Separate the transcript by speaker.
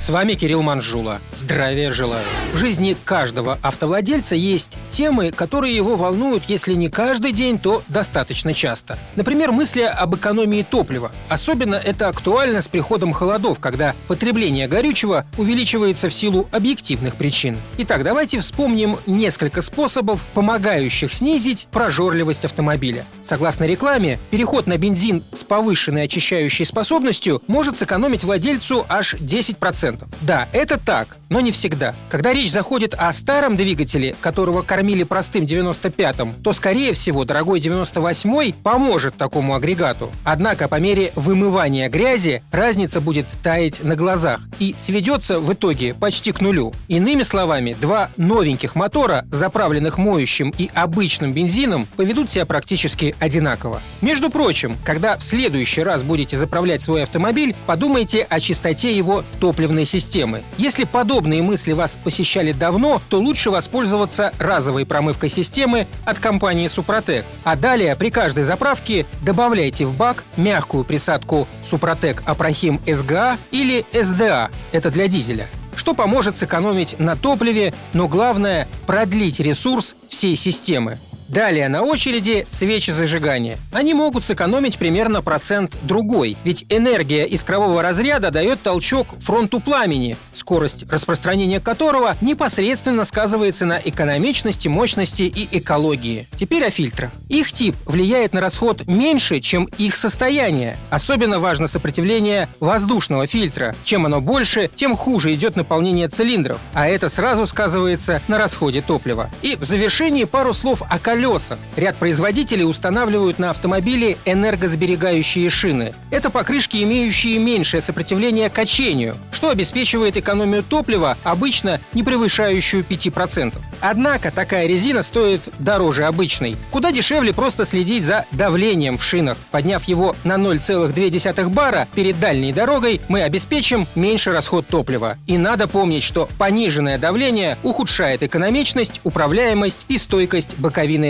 Speaker 1: С вами Кирилл Манжула. Здравия желаю. В жизни каждого автовладельца есть темы, которые его волнуют, если не каждый день, то достаточно часто. Например, мысли об экономии топлива. Особенно это актуально с приходом холодов, когда потребление горючего увеличивается в силу объективных причин. Итак, давайте вспомним несколько способов, помогающих снизить прожорливость автомобиля. Согласно рекламе, переход на бензин с повышенной очищающей способностью может сэкономить владельцу аж 10%. Да, это так, но не всегда. Когда речь заходит о старом двигателе, которого кормили простым 95-м, то, скорее всего, дорогой 98-й поможет такому агрегату. Однако по мере вымывания грязи разница будет таять на глазах и сведется в итоге почти к нулю. Иными словами, два новеньких мотора, заправленных моющим и обычным бензином, поведут себя практически одинаково. Между прочим, когда в следующий раз будете заправлять свой автомобиль, подумайте о чистоте его топливной системы. Если подобные мысли вас посещали давно, то лучше воспользоваться разовой промывкой системы от компании Супротек. А далее при каждой заправке добавляйте в бак мягкую присадку Супротек Апрахим СГА или СДА. Это для дизеля что поможет сэкономить на топливе, но главное – продлить ресурс всей системы. Далее на очереди свечи зажигания. Они могут сэкономить примерно процент другой, ведь энергия искрового разряда дает толчок фронту пламени, скорость распространения которого непосредственно сказывается на экономичности, мощности и экологии. Теперь о фильтрах. Их тип влияет на расход меньше, чем их состояние. Особенно важно сопротивление воздушного фильтра. Чем оно больше, тем хуже идет наполнение цилиндров, а это сразу сказывается на расходе топлива. И в завершении пару слов о колесах колесах. Ряд производителей устанавливают на автомобили энергосберегающие шины. Это покрышки, имеющие меньшее сопротивление качению, что обеспечивает экономию топлива, обычно не превышающую 5%. Однако такая резина стоит дороже обычной. Куда дешевле просто следить за давлением в шинах. Подняв его на 0,2 бара перед дальней дорогой, мы обеспечим меньший расход топлива. И надо помнить, что пониженное давление ухудшает экономичность, управляемость и стойкость боковины